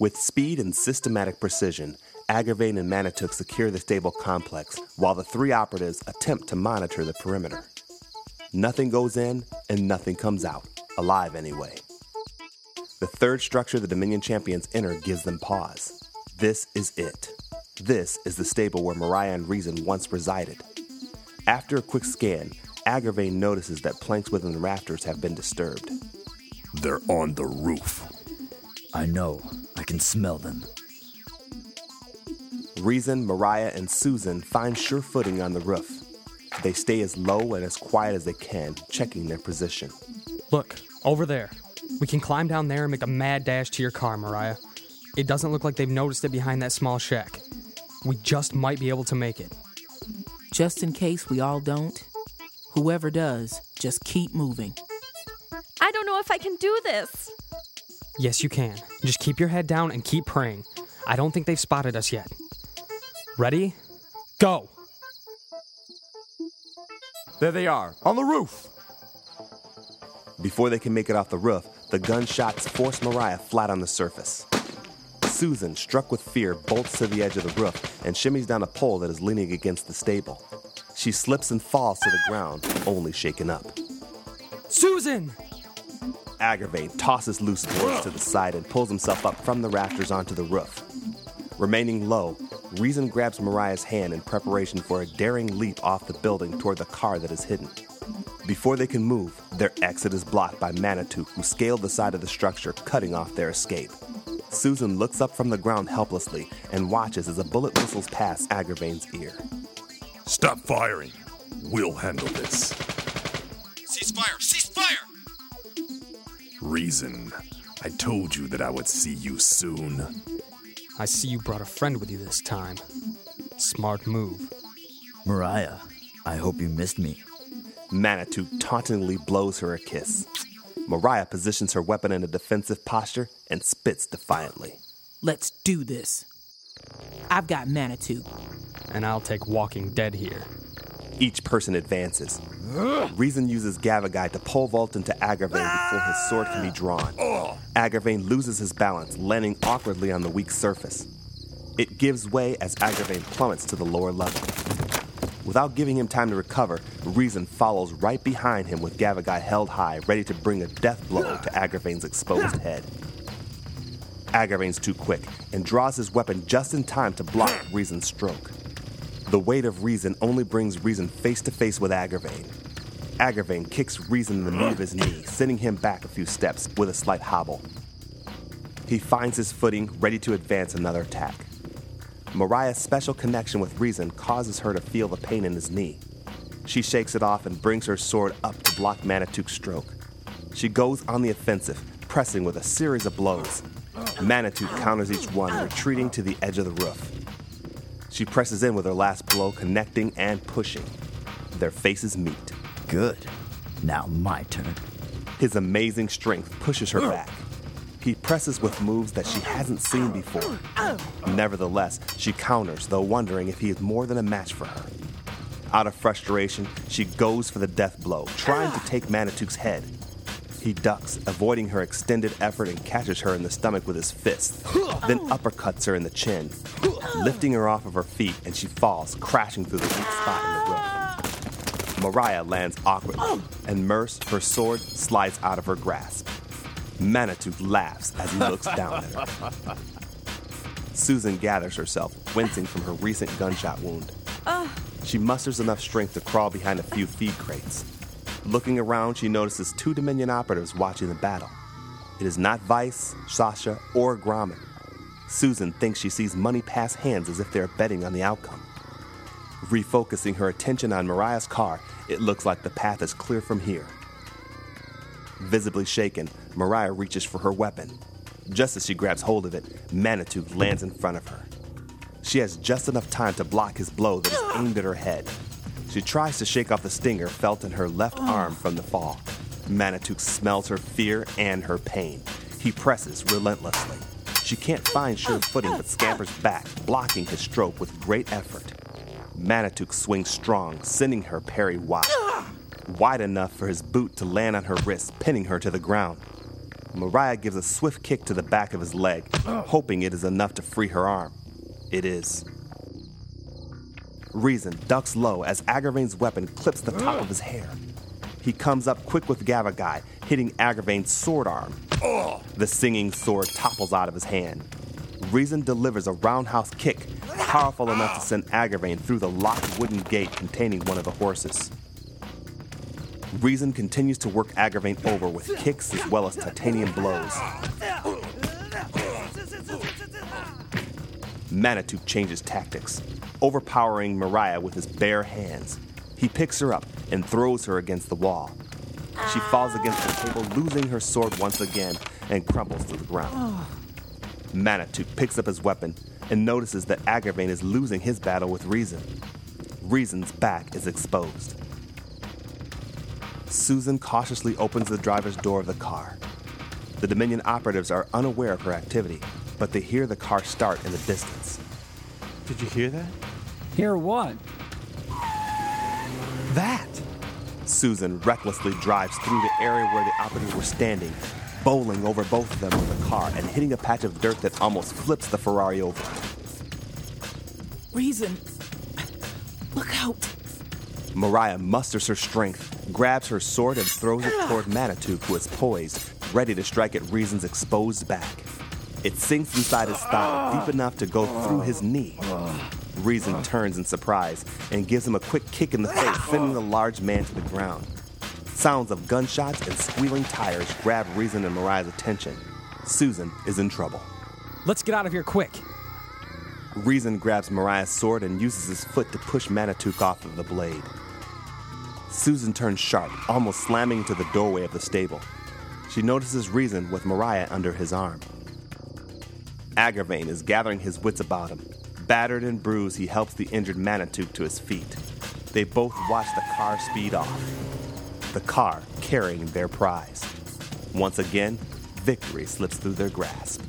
With speed and systematic precision, Agravain and Manituk secure the stable complex while the three operatives attempt to monitor the perimeter. Nothing goes in and nothing comes out, alive anyway. The third structure the Dominion champions enter gives them pause. This is it. This is the stable where Mariah and Rezin once resided. After a quick scan, Agravain notices that planks within the rafters have been disturbed. They're on the roof. I know. I can smell them. Rezin, Mariah, and Susan find sure footing on the roof. They stay as low and as quiet as they can, checking their position. Look, over there. We can climb down there and make a mad dash to your car, Mariah. It doesn't look like they've noticed it behind that small shack. We just might be able to make it. Just in case we all don't, whoever does, just keep moving. I don't know if I can do this. Yes, you can. Just keep your head down and keep praying. I don't think they've spotted us yet. Ready? Go! There they are, on the roof. Before they can make it off the roof, the gunshots force Mariah flat on the surface. Susan, struck with fear, bolts to the edge of the roof and shimmies down a pole that is leaning against the stable. She slips and falls to the ground, only shaken up. Susan! Agravain tosses loose boards to the side and pulls himself up from the rafters onto the roof. Remaining low, Rezin grabs Mariah's hand in preparation for a daring leap off the building toward the car that is hidden. Before they can move, their exit is blocked by Manitou, who scaled the side of the structure, cutting off their escape. Susan looks up from the ground helplessly and watches as a bullet whistles past Agravain's ear. Stop firing. We'll handle this. Ceasefire! Ceasefire! Rezin. I told you that I would see you soon. I see you brought a friend with you this time. Smart move. Mariah, I hope you missed me. Manitou tauntingly blows her a kiss. Mariah positions her weapon in a defensive posture and spits defiantly. Let's do this. I've got Manitou. And I'll take Walking Dead here. Each person advances. Rezin uses Gavagai to pole vault into Agravain before his sword can be drawn. Agravain loses his balance, landing awkwardly on the weak surface. It gives way as Agravain plummets to the lower level. Without giving him time to recover, Rezin follows right behind him with Gavagai held high, ready to bring a death blow to Agravain's exposed head. Agravain's too quick and draws his weapon just in time to block Rezin's stroke. The weight of Rezin only brings Rezin face to face with Agravain. Agravain kicks Rezin in the meat of his knee, sending him back a few steps with a slight hobble. He finds his footing, ready to advance another attack. Mariah's special connection with Rezin causes her to feel the pain in his knee. She shakes it off and brings her sword up to block Manitou's stroke. She goes on the offensive, pressing with a series of blows. Manitou counters each one, retreating to the edge of the roof. She presses in with her last blow, connecting and pushing. Their faces meet. Good. Now my turn. His amazing strength pushes her back. He presses with moves that she hasn't seen before. Nevertheless, she counters, though wondering if he is more than a match for her. Out of frustration, she goes for the death blow, trying to take Manitou's head. He ducks, avoiding her extended effort, and catches her in the stomach with his fist, then oh. uppercuts her in the chin, lifting her off of her feet, and she falls, crashing through the weak spot in the roof. Mariah lands awkwardly, and Merce, her sword, slides out of her grasp. Manitou laughs as he looks down at her. Susan gathers herself, wincing from her recent gunshot wound. Ah. She musters enough strength to crawl behind a few feed crates. Looking around, she notices two Dominion operatives watching the battle. It is not Vice, Sasha, or Gromit. Susan thinks she sees money pass hands as if they are betting on the outcome. Refocusing her attention on Mariah's car, it looks like the path is clear from here. Visibly shaken, Mariah reaches for her weapon. Just as she grabs hold of it, Manitou lands in front of her. She has just enough time to block his blow that is aimed at her head. She tries to shake off the stinger felt in her left oh. arm from the fall. Manitou smells her fear and her pain. He presses relentlessly. She can't find sure oh, footing but oh, scampers back, blocking his stroke with great effort. Manitou swings strong, sending her parry wide. Ah! wide enough for his boot to land on her wrist, pinning her to the ground. Mariah gives a swift kick to the back of his leg, hoping it is enough to free her arm. It is. Rezin ducks low as Agravain's weapon clips the top of his hair. He comes up quick with Gavagai, hitting Agravain's sword arm. The singing sword topples out of his hand. Rezin delivers a roundhouse kick, powerful enough to send Agravain through the locked wooden gate containing one of the horses. Rezin continues to work Agravain over with kicks as well as titanium blows. Manitou changes tactics, overpowering Mariah with his bare hands. He picks her up and throws her against the wall. She falls against the table, losing her sword once again, and crumbles to the ground. Manitou picks up his weapon and notices that Agravain is losing his battle with Rezin. Rezin's back is exposed. Susan cautiously opens the driver's door of the car. The Dominion operatives are unaware of her activity, but they hear the car start in the distance. Did you hear that? Hear what? That! Susan recklessly drives through the area where the operatives were standing, bowling over both of them with the car and hitting a patch of dirt that almost flips the Ferrari over. Rezin. Look out. Mariah musters her strength, grabs her sword, and throws it toward Manitou, who is poised, ready to strike at Rezin's exposed back. It sinks inside his thigh, deep enough to go through his knee. Rezin turns in surprise and gives him a quick kick in the face, sending the large man to the ground. Sounds of gunshots and squealing tires grab Rezin and Mariah's attention. Susan is in trouble. Let's get out of here quick. Rezin grabs Mariah's sword and uses his foot to push Manitouk off of the blade. Susan turns sharp, almost slamming into the doorway of the stable. She notices Rezin with Mariah under his arm. Agravain is gathering his wits about him. Battered and bruised, he helps the injured Manitouk to his feet. They both watch the car speed off. The car carrying their prize. Once again, victory slips through their grasp.